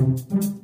thank you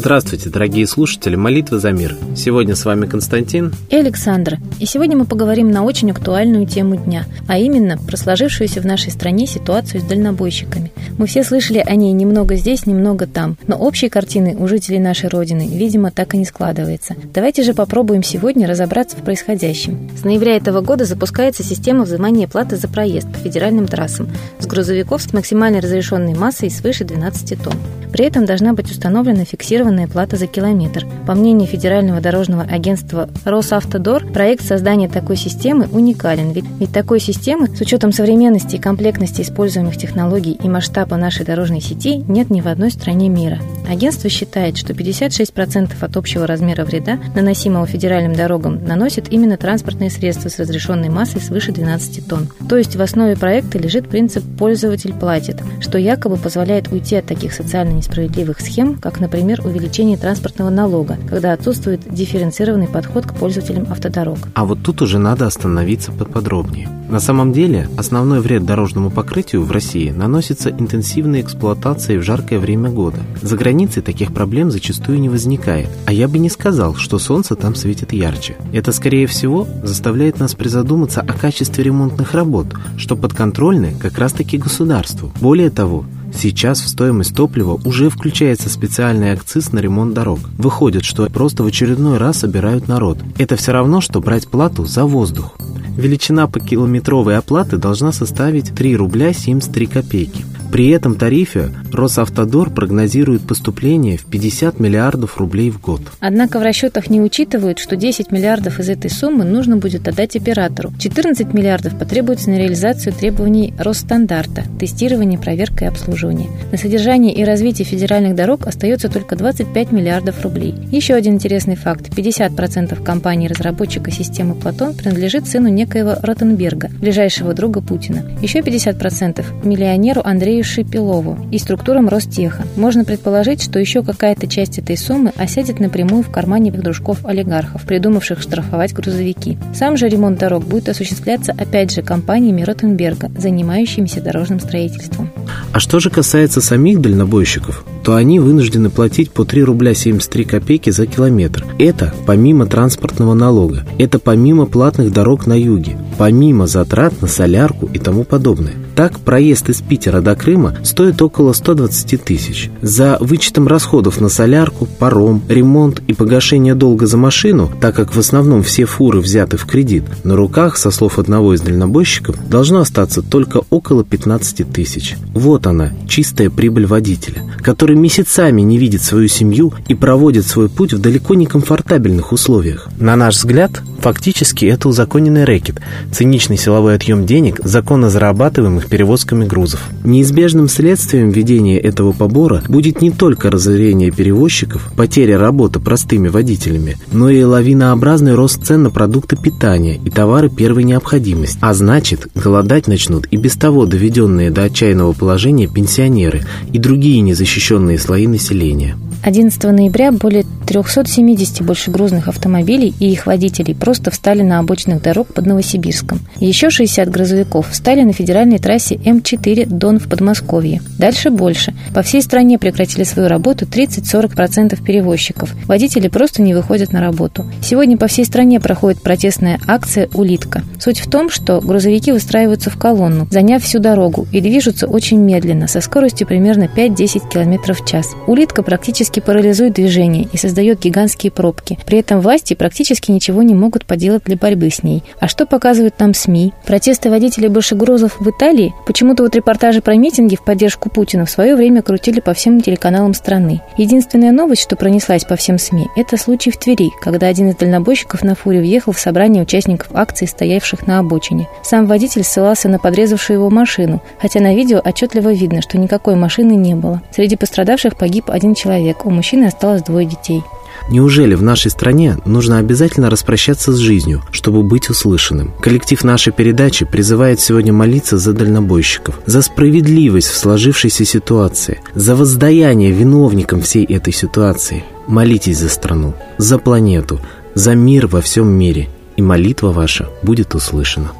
Здравствуйте, дорогие слушатели «Молитвы за мир». Сегодня с вами Константин и Александр. И сегодня мы поговорим на очень актуальную тему дня, а именно про сложившуюся в нашей стране ситуацию с дальнобойщиками. Мы все слышали о ней немного здесь, немного там, но общей картины у жителей нашей Родины, видимо, так и не складывается. Давайте же попробуем сегодня разобраться в происходящем. С ноября этого года запускается система взимания платы за проезд по федеральным трассам с грузовиков с максимальной разрешенной массой свыше 12 тонн. При этом должна быть установлена фиксированная плата за километр. По мнению Федерального дорожного агентства Росавтодор, проект создания такой системы уникален, ведь, ведь такой системы с учетом современности и комплектности используемых технологий и масштаба нашей дорожной сети нет ни в одной стране мира. Агентство считает, что 56% от общего размера вреда, наносимого федеральным дорогам, наносят именно транспортные средства с разрешенной массой свыше 12 тонн. То есть в основе проекта лежит принцип «пользователь платит», что якобы позволяет уйти от таких социально несправедливых схем, как, например, увеличение транспортного налога, когда отсутствует дифференцированный подход к пользователям автодорог. А вот тут уже надо остановиться подробнее. На самом деле, основной вред дорожному покрытию в России наносится интенсивной эксплуатацией в жаркое время года. За границей таких проблем зачастую не возникает, а я бы не сказал, что солнце там светит ярче. Это, скорее всего, заставляет нас призадуматься о качестве ремонтных работ, что подконтрольны как раз-таки государству. Более того, Сейчас в стоимость топлива уже включается специальный акциз на ремонт дорог. Выходит, что просто в очередной раз собирают народ. Это все равно, что брать плату за воздух. Величина по километровой оплаты должна составить 3 рубля 73 копейки. При этом тарифе Росавтодор прогнозирует поступление в 50 миллиардов рублей в год. Однако в расчетах не учитывают, что 10 миллиардов из этой суммы нужно будет отдать оператору. 14 миллиардов потребуется на реализацию требований Росстандарта, тестирование, проверка и обслуживание. На содержание и развитие федеральных дорог остается только 25 миллиардов рублей. Еще один интересный факт. 50% компании-разработчика системы Платон принадлежит сыну некоего Ротенберга, ближайшего друга Путина. Еще 50% миллионеру Андрею Шипилову и структурам Ростеха. Можно предположить, что еще какая-то часть этой суммы осядет напрямую в кармане дружков-олигархов, придумавших штрафовать грузовики. Сам же ремонт дорог будет осуществляться опять же компаниями Ротенберга, занимающимися дорожным строительством. А что же касается самих дальнобойщиков, то они вынуждены платить по 3 рубля 73 копейки за километр. Это помимо транспортного налога, это помимо платных дорог на юге, помимо затрат на солярку и тому подобное. Так, проезд из Питера до Крыма стоит около 120 тысяч. За вычетом расходов на солярку, паром, ремонт и погашение долга за машину, так как в основном все фуры взяты в кредит, на руках, со слов одного из дальнобойщиков, должно остаться только около 15 тысяч. Вот она, чистая прибыль водителя, который месяцами не видит свою семью и проводит свой путь в далеко не комфортабельных условиях. На наш взгляд, фактически это узаконенный рэкет, циничный силовой отъем денег, законно зарабатываемых перевозками грузов. Неизбежным следствием введения этого побора будет не только разорение перевозчиков, потеря работы простыми водителями, но и лавинообразный рост цен на продукты питания и товары первой необходимости. А значит, голодать начнут и без того доведенные до отчаянного положения пенсионеры и другие незащищенные слои населения. 11 ноября более 370 большегрузных автомобилей и их водителей просто встали на обочинах дорог под Новосибирском. Еще 60 грузовиков встали на федеральной трассе М4 Дон в Подмосковье. Дальше больше. По всей стране прекратили свою работу 30-40% перевозчиков. Водители просто не выходят на работу. Сегодня по всей стране проходит протестная акция «Улитка». Суть в том, что грузовики выстраиваются в колонну, заняв всю дорогу, и движутся очень медленно, со скоростью примерно 5-10 км в час. Улитка практически парализует движение и создает гигантские пробки. При этом власти практически ничего не могут поделать для борьбы с ней. А что показывают нам СМИ? Протесты водителей большегрузов в Италии? Почему-то вот репортажи про митинги в поддержку Путина в свое время крутили по всем телеканалам страны. Единственная новость, что пронеслась по всем СМИ, это случай в Твери, когда один из дальнобойщиков на фуре въехал в собрание участников акции, стоявших на обочине. Сам водитель ссылался на подрезавшую его машину, хотя на видео отчетливо видно, что никакой машины не было. Среди пострадавших погиб один человек, у мужчины осталось двое детей. Неужели в нашей стране нужно обязательно распрощаться с жизнью, чтобы быть услышанным? Коллектив нашей передачи призывает сегодня молиться за дальнобойщиков, за справедливость в сложившейся ситуации, за воздаяние виновникам всей этой ситуации. Молитесь за страну, за планету, за мир во всем мире, и молитва ваша будет услышана.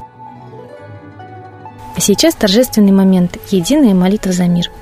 А сейчас торжественный момент – единая молитва за мир –